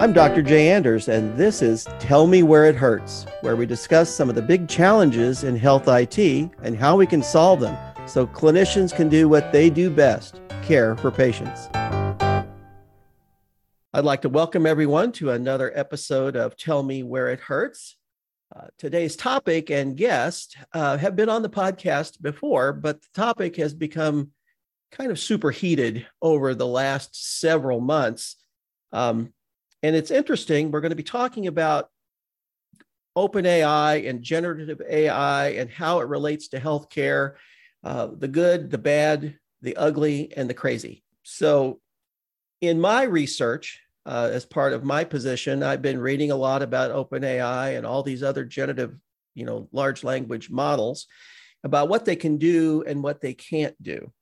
I'm Dr. Jay Anders, and this is Tell Me Where It Hurts, where we discuss some of the big challenges in health IT and how we can solve them so clinicians can do what they do best care for patients. I'd like to welcome everyone to another episode of Tell Me Where It Hurts. Uh, today's topic and guest uh, have been on the podcast before, but the topic has become kind of superheated over the last several months. Um, and it's interesting. We're going to be talking about open AI and generative AI and how it relates to healthcare, uh, the good, the bad, the ugly, and the crazy. So, in my research, uh, as part of my position, I've been reading a lot about open AI and all these other generative, you know, large language models about what they can do and what they can't do.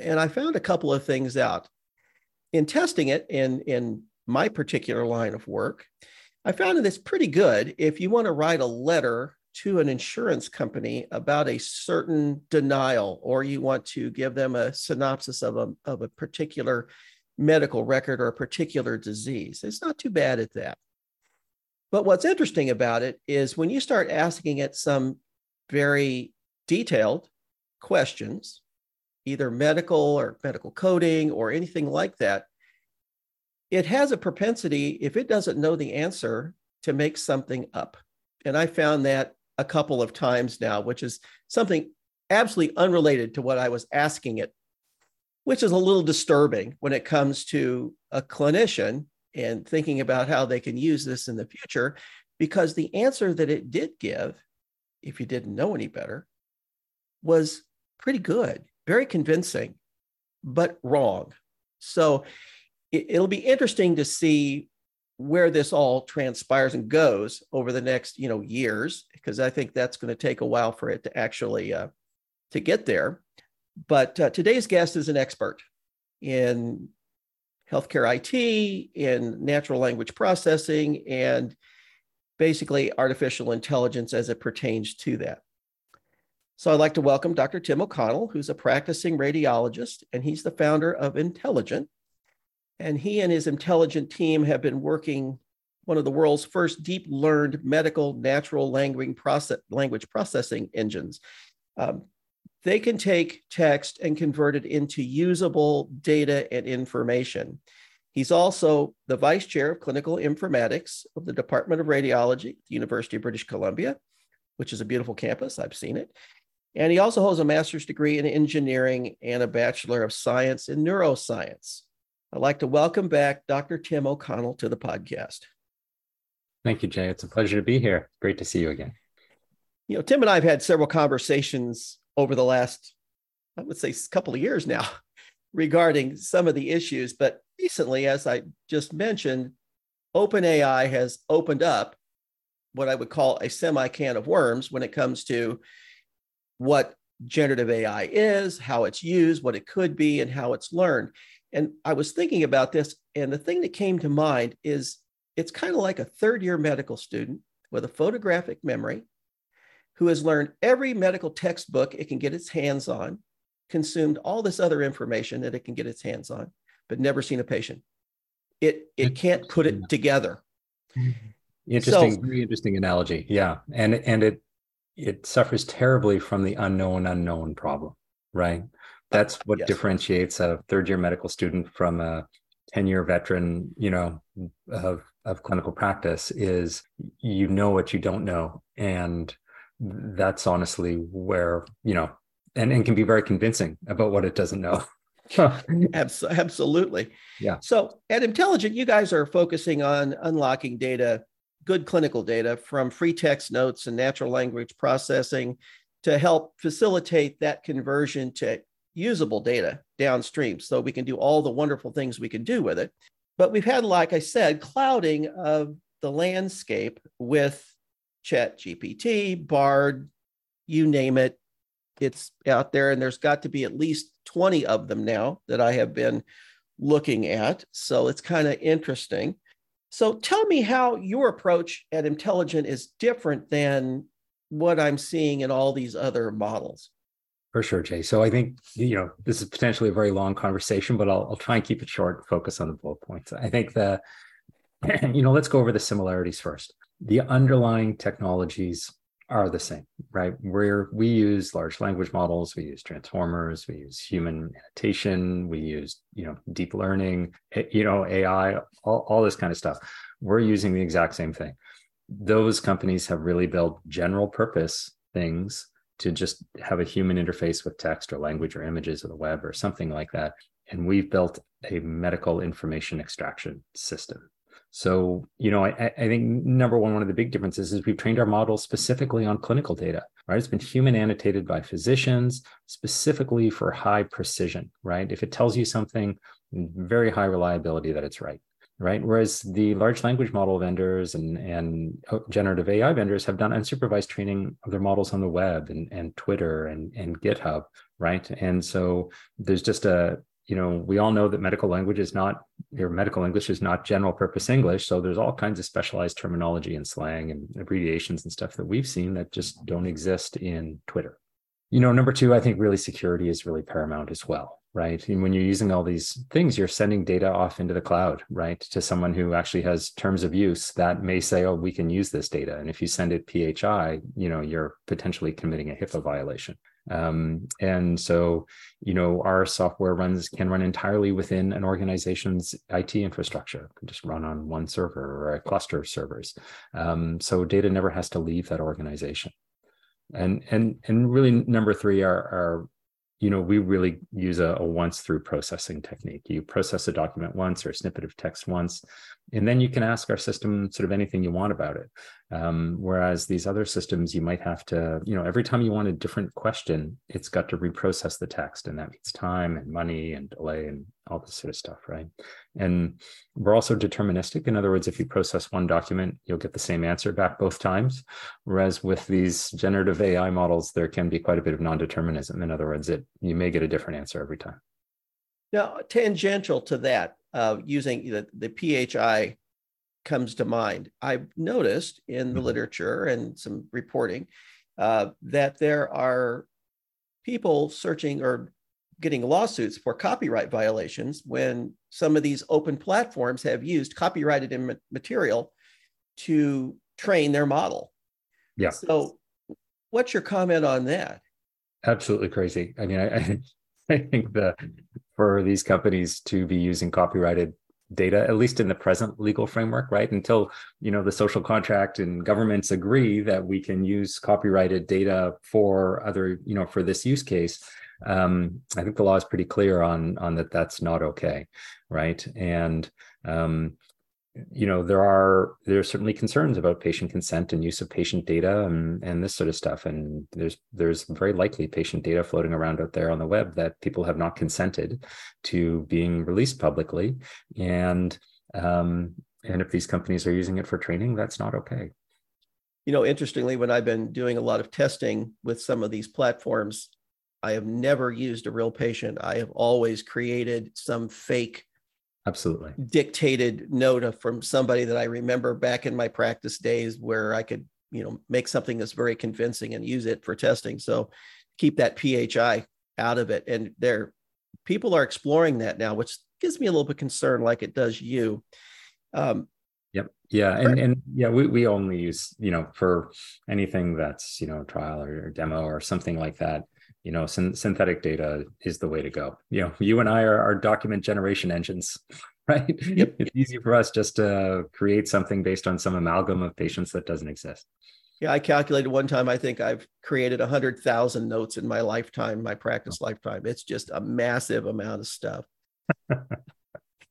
And I found a couple of things out. In testing it in, in my particular line of work, I found that it's pretty good if you want to write a letter to an insurance company about a certain denial, or you want to give them a synopsis of a, of a particular medical record or a particular disease. It's not too bad at that. But what's interesting about it is when you start asking it some very detailed questions, either medical or medical coding or anything like that, it has a propensity, if it doesn't know the answer, to make something up. And I found that a couple of times now, which is something absolutely unrelated to what I was asking it, which is a little disturbing when it comes to a clinician and thinking about how they can use this in the future, because the answer that it did give, if you didn't know any better, was pretty good, very convincing, but wrong. So it, will be interesting to see where this all transpires and goes over the next you know years because i think that's going to take a while for it to actually uh, to get there. But uh, today's guest is an expert in healthcare it in natural language processing and basically artificial intelligence as it pertains to that. So i'd like to welcome dr tim o'connell who's a practicing radiologist and he's the founder of emtelligent and he and his emtelligent team have been working one of the world's first deep learned medical natural language, process, language processing engines. Um, they can take text and convert it into usable data and information. He's also the vice chair of clinical informatics of the Department of Radiology at the University of British Columbia, which is a beautiful campus. I've seen it. And he also holds a master's degree in engineering and a bachelor of science in neuroscience. I'd like to welcome back Dr. Tim O'Connell to the podcast. Thank you, Jay. It's a pleasure to be here. Great to see you again. You know, Tim and I have had several conversations over the last, I would say, couple of years now regarding some of the issues. But recently, as I just mentioned, OpenAI has opened up what I would call a semi can of worms when it comes to what generative AI is, how it's used, what it could be, and how it's learned. And I was thinking about this, and the thing that came to mind is it's kind of like a third year medical student with a photographic memory who has learned every medical textbook it can get its hands on, consumed all this other information that it can get its hands on, but never seen a patient. It it can't put it together. Interesting, so, very interesting analogy. Yeah. And and it it suffers terribly from the unknown unknown problem, right? That's what yes. differentiates a third year medical student from a 10 year veteran you know of of clinical practice is you know what you don't know. And that's honestly where you know and, and can be very convincing about what it doesn't know. Absolutely. Yeah. So at emtelligent you guys are focusing on unlocking data good clinical data from free text notes and natural language processing to help facilitate that conversion to usable data downstream so we can do all the wonderful things we can do with it. But we've had, like I said, clouding of the landscape with Chat GPT, Bard, you name it. It's out there, and there's got to be at least 20 of them now that I have been looking at. So it's kind of interesting. So tell me how your approach at emtelligent is different than what I'm seeing in all these other models. For sure, Jay. So I think you know this is potentially a very long conversation, but I'll, I'll try and keep it short, and focus on the bullet points. I think the you know, let's go over the similarities first. The underlying technologies are the same, right? Where we use large language models, we use transformers, we use human annotation, we use, you know, deep learning, you know, AI, all, all this kind of stuff. We're using the exact same thing. Those companies have really built general purpose things to just have a human interface with text or language or images or the web or something like that. And we've built a medical information extraction system. So, you know, I, I, think number one, one of the big differences is we've trained our model specifically on clinical data, right? It's been human annotated by physicians specifically for high precision, right? If it tells you something, very high reliability that it's right, right? Whereas the large language model vendors and, and oh, generative AI vendors have done unsupervised training of their models on the web and, and Twitter and, and GitHub, right? And so there's just a, you know, we all know that medical language is not, your medical English is not general purpose English. So there's all kinds of specialized terminology and slang and abbreviations and stuff that we've seen that just don't exist in Twitter. You know, number two, I think really security is really paramount as well, right? And when you're using all these things, you're sending data off into the cloud, right? To someone who actually has terms of use that may say, oh, we can use this data. And if you send it PHI, you know, you're potentially committing a HIPAA violation. Um, and so, you know, our software runs can run entirely within an organization's IT infrastructure, can just run on one server or a cluster of servers. Um, so data never has to leave that organization. And and and really, number three are you know, we really use a, a, once through processing technique. You process a document once or a snippet of text once, and then you can ask our system sort of anything you want about it. Um, whereas these other systems, you might have to, you know, every time you want a different question, it's got to reprocess the text, and that means time and money and delay and all this sort of stuff, right? And we're also deterministic. In other words, if you process one document, you'll get the same answer back both times. Whereas with these generative AI models, there can be quite a bit of non-determinism. In other words, it you may get a different answer every time. Now, tangential to that, uh, using the, the PHI comes to mind. I've noticed in the mm-hmm. literature and some reporting uh, that there are people searching or getting lawsuits for copyright violations when some of these open platforms have used copyrighted material to train their model. Yeah. So, what's your comment on that? Absolutely crazy. I mean, I, I think the for these companies to be using copyrighted data at least in the present legal framework right? Until you know the social contract and governments agree that we can use copyrighted data for other you know for this use case um, i think the law is pretty clear on on that that's not okay right? And um, you know there are there are certainly concerns about patient consent and use of patient data and, and this sort of stuff. And there's there's very likely patient data floating around out there on the web that people have not consented to being released publicly. And um, and if these companies are using it for training that's not okay. You know interestingly when i've been doing a lot of testing with some of these platforms i have never used a real patient. I have always created some fake absolutely dictated note from somebody that I remember back in my practice days where I could, you know, make something that's very convincing and use it for testing. So keep that PHI out of it. And there, people are exploring that now, which gives me a little bit concerned, like it does you. Um, Yep. Yeah. And and yeah, we, we only use, you know, for anything that's, you know, trial or, or demo or something like that, you know, syn- synthetic data is the way to go. You know, you and I are, are document generation engines, right? Yep. It's easy for us just to create something based on some amalgam of patients that doesn't exist. Yeah, I calculated one time. I think I've created a hundred thousand notes in my lifetime, my practice lifetime. It's just a massive amount of stuff.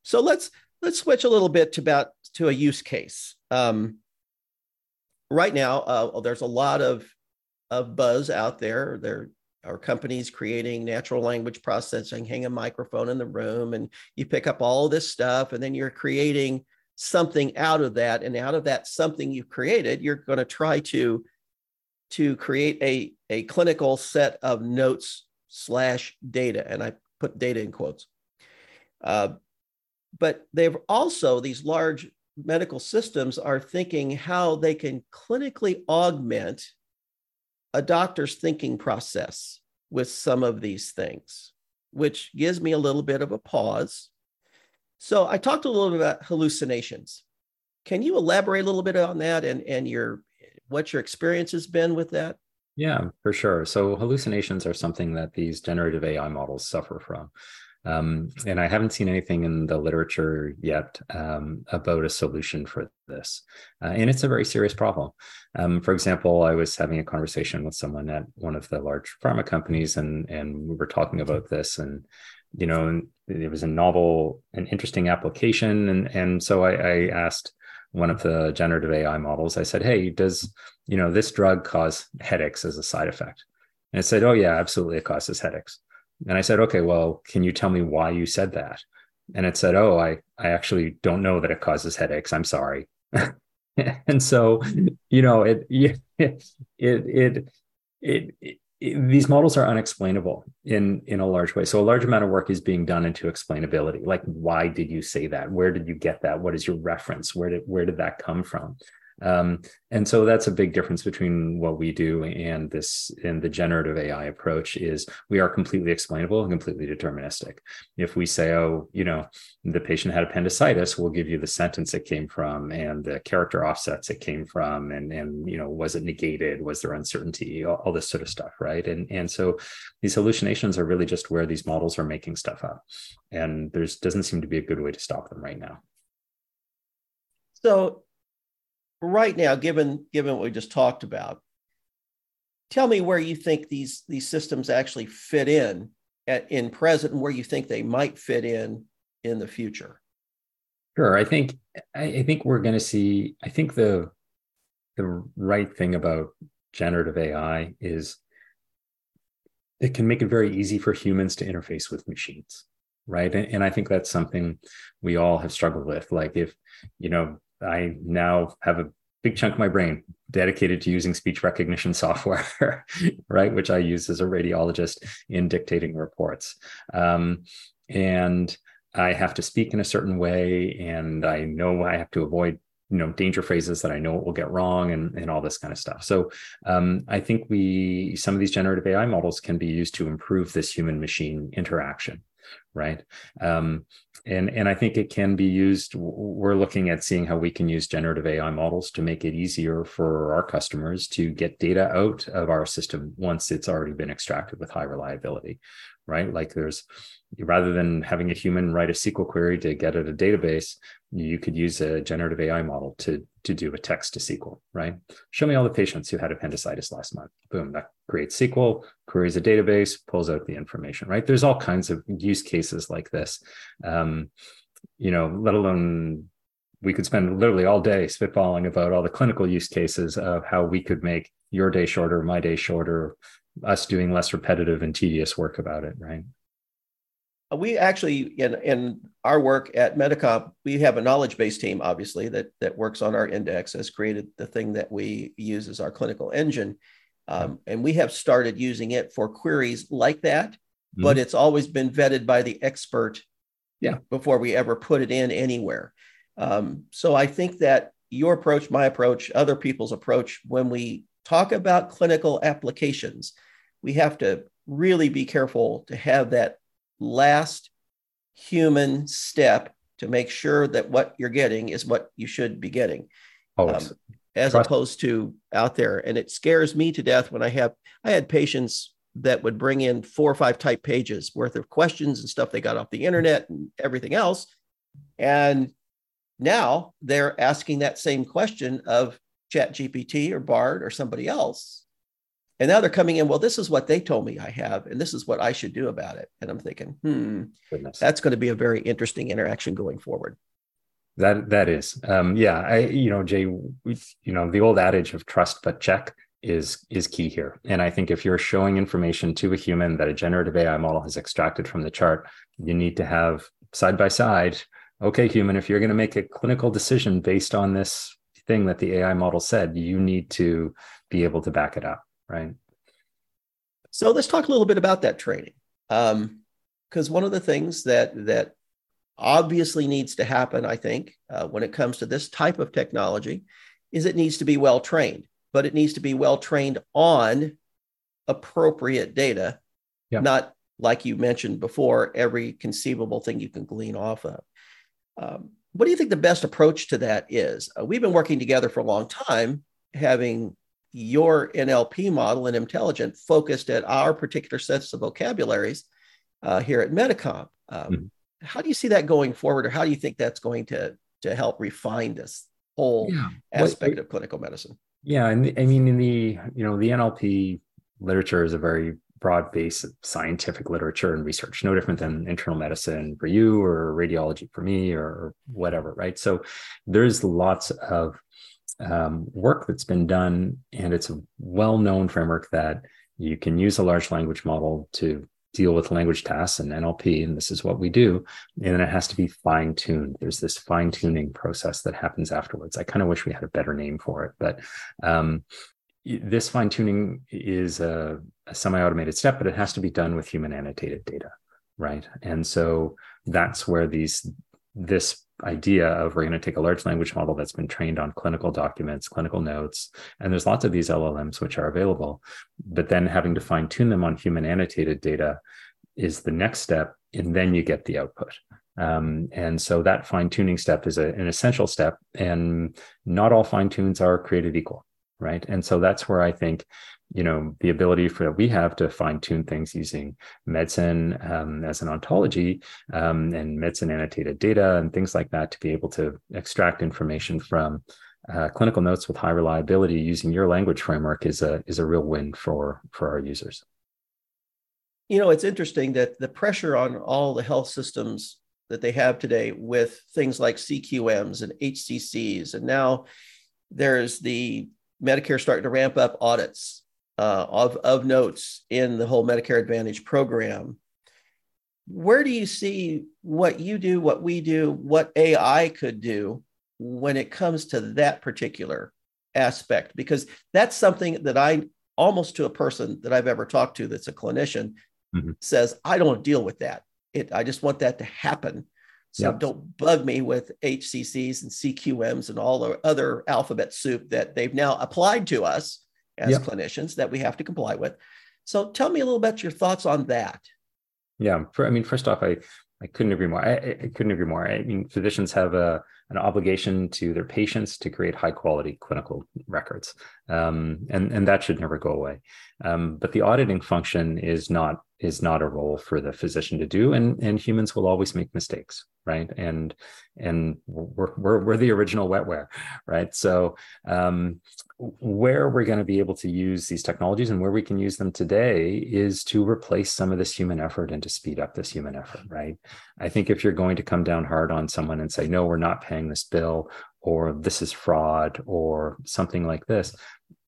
so let's let's switch a little bit to about to a use case. Um, right now, uh, there's a lot of of buzz out there. There or companies creating natural language processing, hang a microphone in the room and you pick up all this stuff and then you're creating something out of that. And out of that something you've created, you're going to try to, to create a, a clinical set of notes slash data. And I put data in quotes. Uh, but they've also, these large medical systems are thinking how they can clinically augment a doctor's thinking process with some of these things, which gives me a little bit of a pause. So I talked a little bit about hallucinations. can you elaborate a little bit on that and and your what your experience has been with that? Yeah, for sure. So hallucinations are something that these generative AI models suffer from. Um, and I haven't seen anything in the literature yet um, about a solution for this. Uh, and it's a very serious problem. Um, for example, I was having a conversation with someone at one of the large pharma companies, and and we were talking about this, and you know, it was a novel and interesting application, and and so I, I asked one of the generative AI models. I said, "Hey, does you know this drug cause headaches as a side effect?" And it said, "Oh yeah, absolutely, it causes headaches." And I said, okay, well, can you tell me why you said that? And it said, oh, I, I actually don't know that it causes headaches. I'm sorry. and so, you know, it, it, it, it, it, it these models are unexplainable in in a large way so a large amount of work is being done into explainability like why did you say that where did you get that what is your reference where did where did that come from um, and so that's a big difference between what we do and this and the generative AI approach is we are completely explainable and completely deterministic. If we say, oh, you know, the patient had appendicitis, we'll give you the sentence it came from and the character offsets it came from, and and you know, was it negated? Was there uncertainty? All, all this sort of stuff, right? And and so these hallucinations are really just where these models are making stuff up, and there's doesn't seem to be a good way to stop them right now. So right now, given given what we just talked about, tell me where you think these these systems actually fit in at, in present, and where you think they might fit in in the future. Sure, I think I, think we're going to see. I think the the right thing about generative AI is it can make it very easy for humans to interface with machines right and, and, i think that's something we all have struggled with like if you know I now have a big chunk of my brain dedicated to using speech recognition software, right? Which I use as a radiologist in dictating reports. Um, and I have to speak in a certain way, and I know I have to avoid you know danger phrases that I know it will get wrong and, and all this kind of stuff. So um, I think we some of these generative AI models can be used to improve this human machine interaction right um, and and i think it can be used we're looking at seeing how we can use generative ai models to make it easier for our customers to get data out of our system once it's already been extracted with high reliability right? Like there's rather than having a human write a SQL query to get at a database, you could use a generative AI model to, to do a text to SQL, right? Show me all the patients who had appendicitis last month. Boom, that creates SQL, queries a database, pulls out the information, right? There's all kinds of use cases like this. Um, you know, let alone we could spend literally all day spitballing about all the clinical use cases of how we could make your day shorter, my day shorter, us doing less repetitive and tedious work about it, right? We actually in in our work at Medicomp, we have a knowledge base team, obviously, that that works on our index, has created the thing that we use as our clinical engine. Um, and we have started using it for queries like that, mm-hmm. but it's always been vetted by the expert yeah. before we ever put it in anywhere. Um, so I think that your approach, my approach, other people's approach, when we talk about clinical applications, we have to really be careful to have that last human step to make sure that what you're getting is what you should be getting. Um, as Trust. opposed to out there. And it scares me to death when I have I had patients that would bring in four or five type pages worth of questions and stuff they got off the internet and everything else. And now they're asking that same question of Chat GPT or Bard or somebody else. And now they're coming in, well, this is what they told me I have, and this is what I should do about it. And I'm thinking, hmm, Goodness. that's going to be a very interesting interaction going forward. That that is, um, yeah. I, you know, Jay, we, you know, the old adage of trust but check is is key here. And I think if you're showing information to a human that a generative AI model has extracted from the chart, you need to have side by side. Okay, human, if you're going to make a clinical decision based on this thing that the AI model said, you need to be able to back it up right? So let's talk a little bit about that training, because um, one of the things that that obviously needs to happen, I think, uh, when it comes to this type of technology, is it needs to be well trained, but it needs to be well trained on appropriate data, not like you mentioned before, every conceivable thing you can glean off of. Um, what do you think the best approach to that is? Uh, we've been working together for a long time, having your NLP model and emtelligent focused at our particular sets of vocabularies uh, here at Medicomp. Um, mm-hmm. How do you see that going forward, or how do you think that's going to to help refine this whole yeah. aspect of clinical medicine? Yeah, and I mean, in the you know the NLP literature is a very broad base of scientific literature and research, no different than internal medicine for you or radiology for me or whatever, right? So there's lots of um, work that's been done, and it's a well known framework that you can use a large language model to deal with language tasks and NLP, and this is what we do. And then it has to be fine tuned. There's this fine tuning process that happens afterwards. I kind of wish we had a better name for it, but um, this fine tuning is a, a semi automated step, but it has to be done with human annotated data, right? And so that's where these this idea of we're going to take a large language model that's been trained on clinical documents, clinical notes, and there's lots of these LLMs which are available, but then having to fine tune them on human annotated data is the next step, and then you get the output. Um, and so that fine tuning step is a, an essential step, and not all fine tunes are created equal, right? And so that's where I think you know the ability for we have to fine tune things using MEDCIN um, as an ontology um, and MEDCIN annotated data and things like that to be able to extract information from uh, clinical notes with high reliability using your language framework is a is a real win for for our users. You know, it's interesting that the pressure on all the health systems that they have today with things like CQMs and HCCs, and now there's the Medicare starting to ramp up audits uh, of, of notes in the whole Medicare Advantage program. Where do you see what you do, what we do, what AI could do when it comes to that particular aspect? Because that's something that I almost to a person that I've ever talked to that's a clinician mm-hmm. says, I don't deal with that. It, I just want that to happen. So yep. don't bug me with HCCs and CQMs and all the other alphabet soup that they've now applied to us as yep. clinicians that we have to comply with. So tell me a little bit your thoughts on that. Yeah, I mean, first off, I I couldn't agree more. I, I, couldn't agree more. I mean, physicians have a an obligation to their patients to create high quality clinical records, um, and and that should never go away. Um, but the auditing function is not is not a role for the physician to do, and and humans will always make mistakes, right? And and we're we're, we're the original wetware, right? So um, where we're going to be able to use these technologies and where we can use them today is to replace some of this human effort and to speed up this human effort, right? I think if you're going to come down hard on someone and say, no, we're not paying this bill, or this is fraud, or something like this,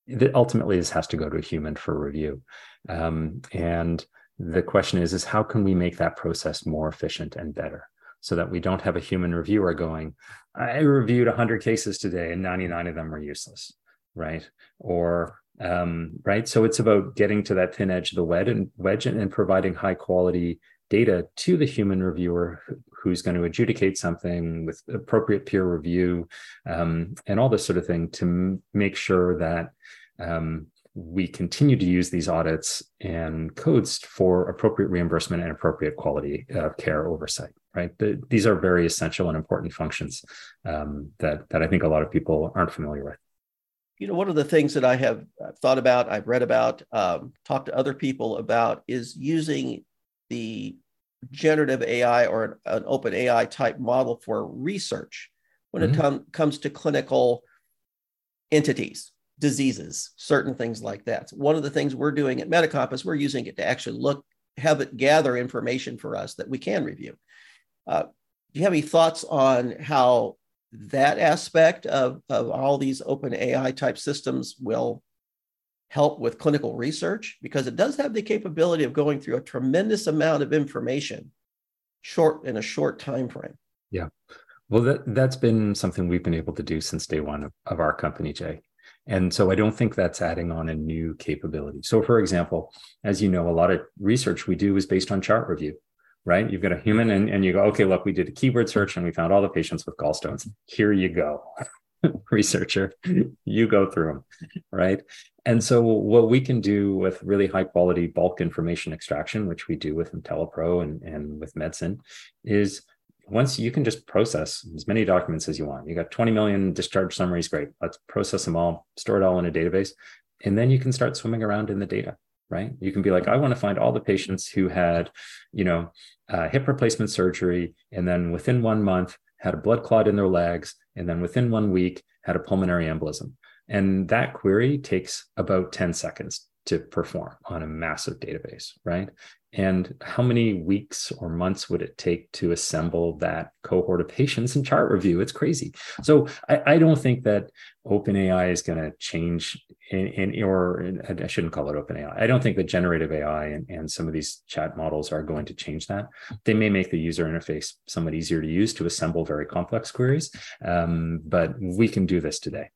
that ultimately this has to go to a human for review. Um, and the question is, is how can we make that process more efficient and better? so that we don't have a human reviewer going, I reviewed 100 cases today and 99 of them were useless right? Or um, right. So it's about getting to that thin edge of the wedge and wedge and, and providing high quality data to the human reviewer who's going to adjudicate something with appropriate peer review um, and all this sort of thing to m- make sure that um, we continue to use these audits and codes for appropriate reimbursement and appropriate quality of care oversight right? The, these are very essential and important functions um, that that i think a lot of people aren't familiar with. You know, one of the things that I have uh, thought about, I've read about, um, talked to other people about is using the generative AI or an, an open AI type model for research when mm-hmm. it com- comes to clinical entities, diseases, certain things like that. One of the things we're doing at Medicomp is we're using it to actually look, have it gather information for us that we can review. Uh, do you have any thoughts on how that aspect of, of all these open AI type systems will help with clinical research because it does have the capability of going through a tremendous amount of information short in a short time frame. Yeah. Well, that, that's been something we've been able to do since day one of, of our company, Jay. And so I don't think that's adding on a new capability. So, for example, as you know, a lot of research we do is based on chart review right? You've got a human and, and you go, okay, look, we did a keyword search and we found all the patients with gallstones. Here you go, researcher, you go through them, right? And so what we can do with really high quality bulk information extraction, which we do with emtelliPro and, and with MEDCIN, is once you can just process as many documents as you want. You got 20 million discharge summaries, great. Let's process them all, store it all in a database, and then you can start swimming around in the data. Right? You can be like, I want to find all the patients who had, you know, uh, hip replacement surgery, and then within one month had a blood clot in their legs, and then within one week had a pulmonary embolism. And that query takes about 10 seconds to perform on a massive database, right? And how many weeks or months would it take to assemble that cohort of patients and chart review? It's crazy. So I, I don't think that OpenAI is going to change in, in, or in, I shouldn't call it OpenAI. I don't think that generative AI and, and some of these chat models are going to change that. They may make the user interface somewhat easier to use to assemble very complex queries, um, but we can do this today.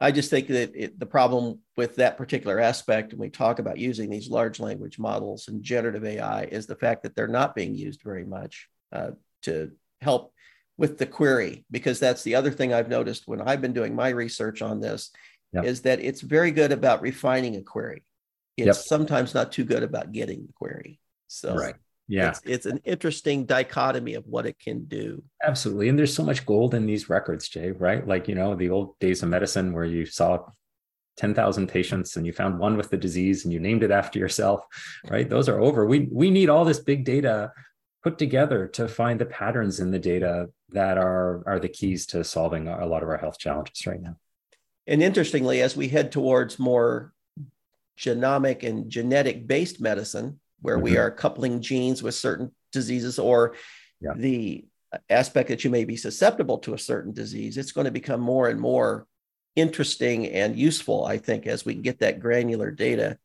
I just think that it, the problem with that particular aspect, when we talk about using these large language models and generative AI, is the fact that they're not being used very much uh, to help with the query. Because that's the other thing I've noticed when I've been doing my research on this, yep. is that it's very good about refining a query. It's yep. sometimes not too good about getting the query. So right yeah. It's, it's, an interesting dichotomy of what it can do. Absolutely. And there's so much gold in these records jay right? Like you know the old days of medicine where you saw 10,000 patients and you found one with the disease and you named it after yourself right? Those are over. We we need all this big data put together to find the patterns in the data that are are the keys to solving a lot of our health challenges right now. And interestingly as we head towards more genomic and genetic based medicine where mm-hmm. we are coupling genes with certain diseases or yeah. the aspect that you may be susceptible to a certain disease, it's going to become more and more interesting and useful, I think, as we get that granular data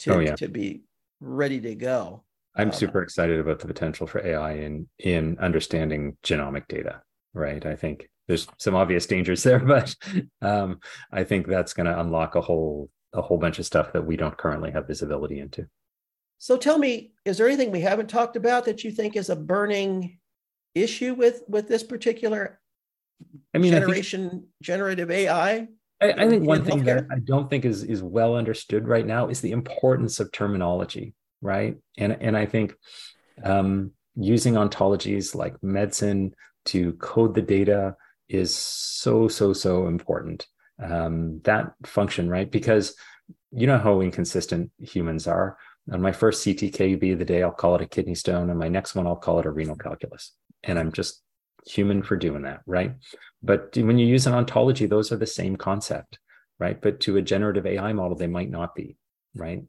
to, oh, yeah. to be ready to go. I'm um, super excited about the potential for AI in in understanding genomic data, right? I think there's some obvious dangers there, but um, I think that's going to unlock a whole a whole bunch of stuff that we don't currently have visibility into. So tell me, is there anything we haven't talked about that you think is a burning issue with with this particular I mean, generation I think, generative AI? I, I think one thing that I don't think is is well understood right now is the importance of terminology, right? And and I think um, using ontologies like MEDCIN to code the data is so so so important. Um, that function, right? Because you know how inconsistent humans are on my first CTKB the day, I'll call it a kidney stone. And my next one, I'll call it a renal calculus. And I'm just human for doing that, right? But when you use an ontology, those are the same concept, right? But to a generative AI model, they might not be, right?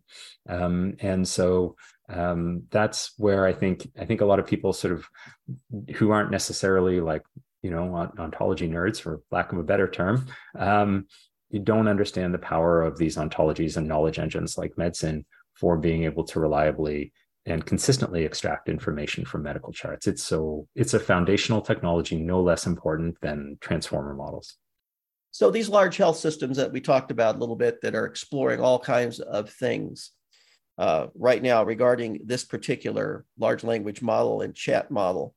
Um, and so um, that's where I think I think a lot of people sort of who aren't necessarily like you know ontology nerds, for lack of a better term, um, you don't understand the power of these ontologies and knowledge engines like MEDCIN for being able to reliably and consistently extract information from medical charts. It's so it's a foundational technology, no less important than transformer models. So these large health systems that we talked about a little bit that are exploring all kinds of things uh, right now regarding this particular large language model and chat model,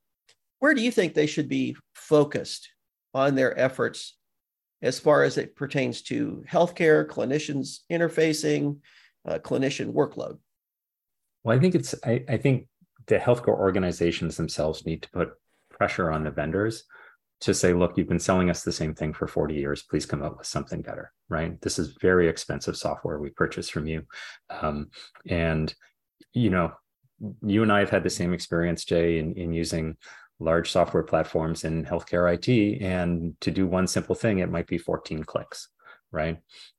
where do you think they should be focused on their efforts as far as it pertains to healthcare, clinicians interfacing, uh, clinician workload? Well, I think it's, I, I think the healthcare organizations themselves need to put pressure on the vendors to say, look, you've been selling us the same thing for 40 years. Please come up with something better, right? This is very expensive software we purchased from you. Um, and, you know, you and I have had the same experience, Jay, in, in using large software platforms in healthcare IT. And to do one simple thing, it might be 14 clicks, right?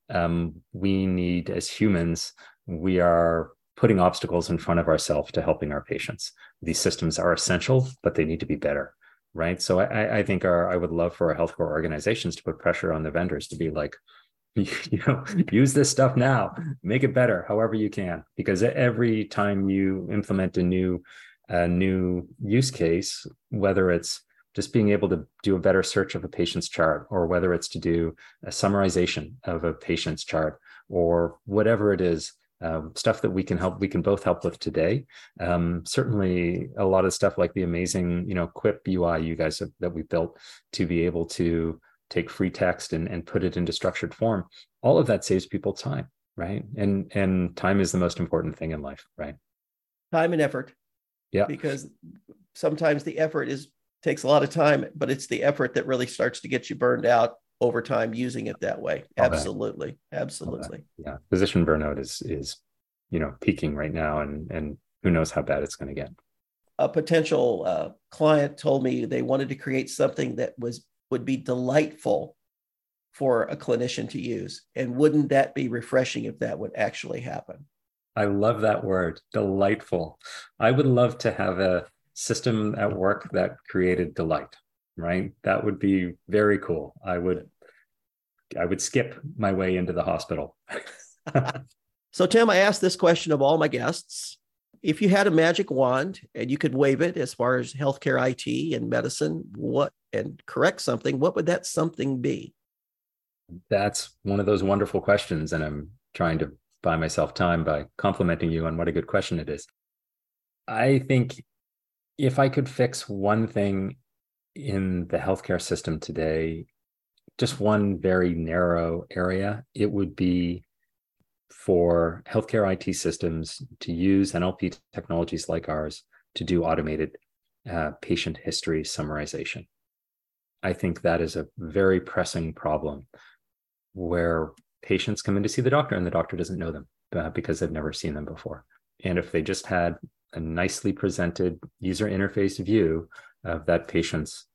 um, we need as humans we are putting obstacles in front of ourselves to helping our patients these systems are essential but they need to be better right so i, I think our i would love for our healthcare organizations to put pressure on the vendors to be like you know use this stuff now make it better however you can because every time you implement a new a new use case whether it's just being able to do a better search of a patient's chart, or whether it's to do a summarization of a patient's chart, or whatever it is, um, stuff that we can help, we can both help with today. Um, certainly, a lot of stuff like the amazing, you know, Quip UI you guys have, that we built to be able to take free text and, and put it into structured form. All of that saves people time, right? And and time is the most important thing in life, right? Time and effort. Yeah. Because sometimes the effort is takes a lot of time, but it's the effort that really starts to get you burned out over time using it that way. Absolutely. Absolutely. Yeah. Physician burnout is is, you know, peaking right now and and who knows how bad it's going to get. A potential uh, client told me they wanted to create something that was would be delightful for a clinician to use. And wouldn't that be refreshing if that would actually happen? I love that word, delightful. I would love to have a system at work that created delight, right? That would be very cool. I would I would skip my way into the hospital. so Tim, I asked this question of all my guests. If you had a magic wand and you could wave it as far as healthcare IT and medicine, what and correct something, what would that something be? That's one of those wonderful questions. And I'm trying to buy myself time by complimenting you on what a good question it is. I think if I could fix one thing in the healthcare system today, just one very narrow area, it would be for healthcare IT systems to use NLP technologies like ours to do automated uh, patient history summarization. I think that is a very pressing problem where patients come in to see the doctor and the doctor doesn't know them uh, because they've never seen them before. And if they just had a nicely presented user interface view of that patient's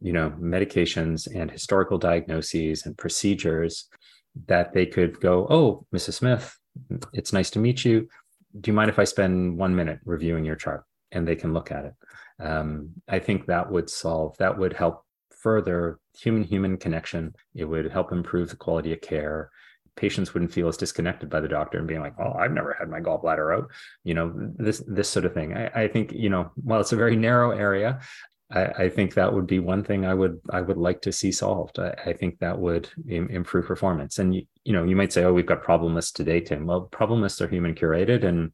you know medications and historical diagnoses and procedures that they could go oh mrs smith it's nice to meet you. Do you mind if i spend one minute reviewing your chart? And they can look at it. Um, i think that would solve that would help further human human connection. It would help improve the quality of care patients wouldn't feel as disconnected by the doctor and being like, "Oh, I've never had my gallbladder out," you know, this this sort of thing. I, I think you know, while it's a very narrow area, I, I, think that would be one thing I would I would like to see solved. I, I think that would Im- improve performance. And you, you know, you might say, "Oh, we've got problem lists today, Tim." Well, problem lists are human curated, and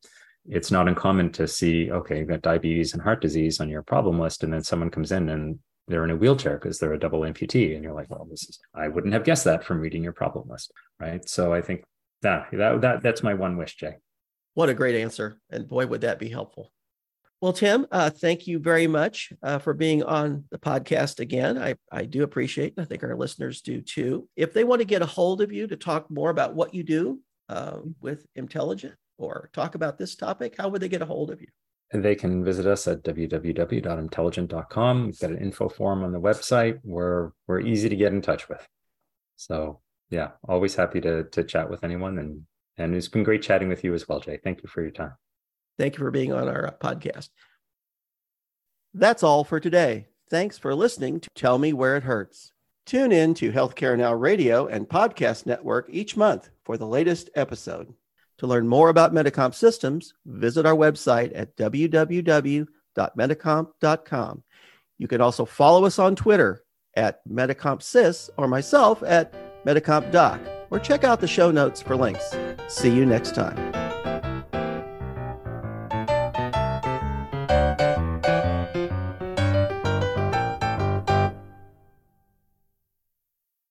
it's not uncommon to see, okay, you've got diabetes and heart disease on your problem list, and then someone comes in and they're in a wheelchair because they're a double amputee and you're like well this is i wouldn't have guessed that from reading your problem list right? So i think that that, that that's my one wish jay. What a great answer and boy would that be helpful. Well tim uh, thank you very much uh, for being on the podcast again. I, I do appreciate it i think our listeners do too. If they want to get a hold of you to talk more about what you do uh, with emtelligent or talk about this topic how would they get a hold of you they can visit us at www.emtelligent.com. We've got an info form on the website. We're we're easy to get in touch with. So yeah, always happy to to chat with anyone, and and it's been great chatting with you as well, Jay. Thank you for your time. Thank you for being on our uh, podcast. That's all for today. Thanks for listening to Tell Me Where It Hurts. Tune in to Healthcare Now Radio and Podcast Network each month for the latest episode. To learn more about Medicomp systems, visit our website at www.medicomp.com. You can also follow us on Twitter at MedicompSys or myself at MedicompDoc, or check out the show notes for links. See you next time.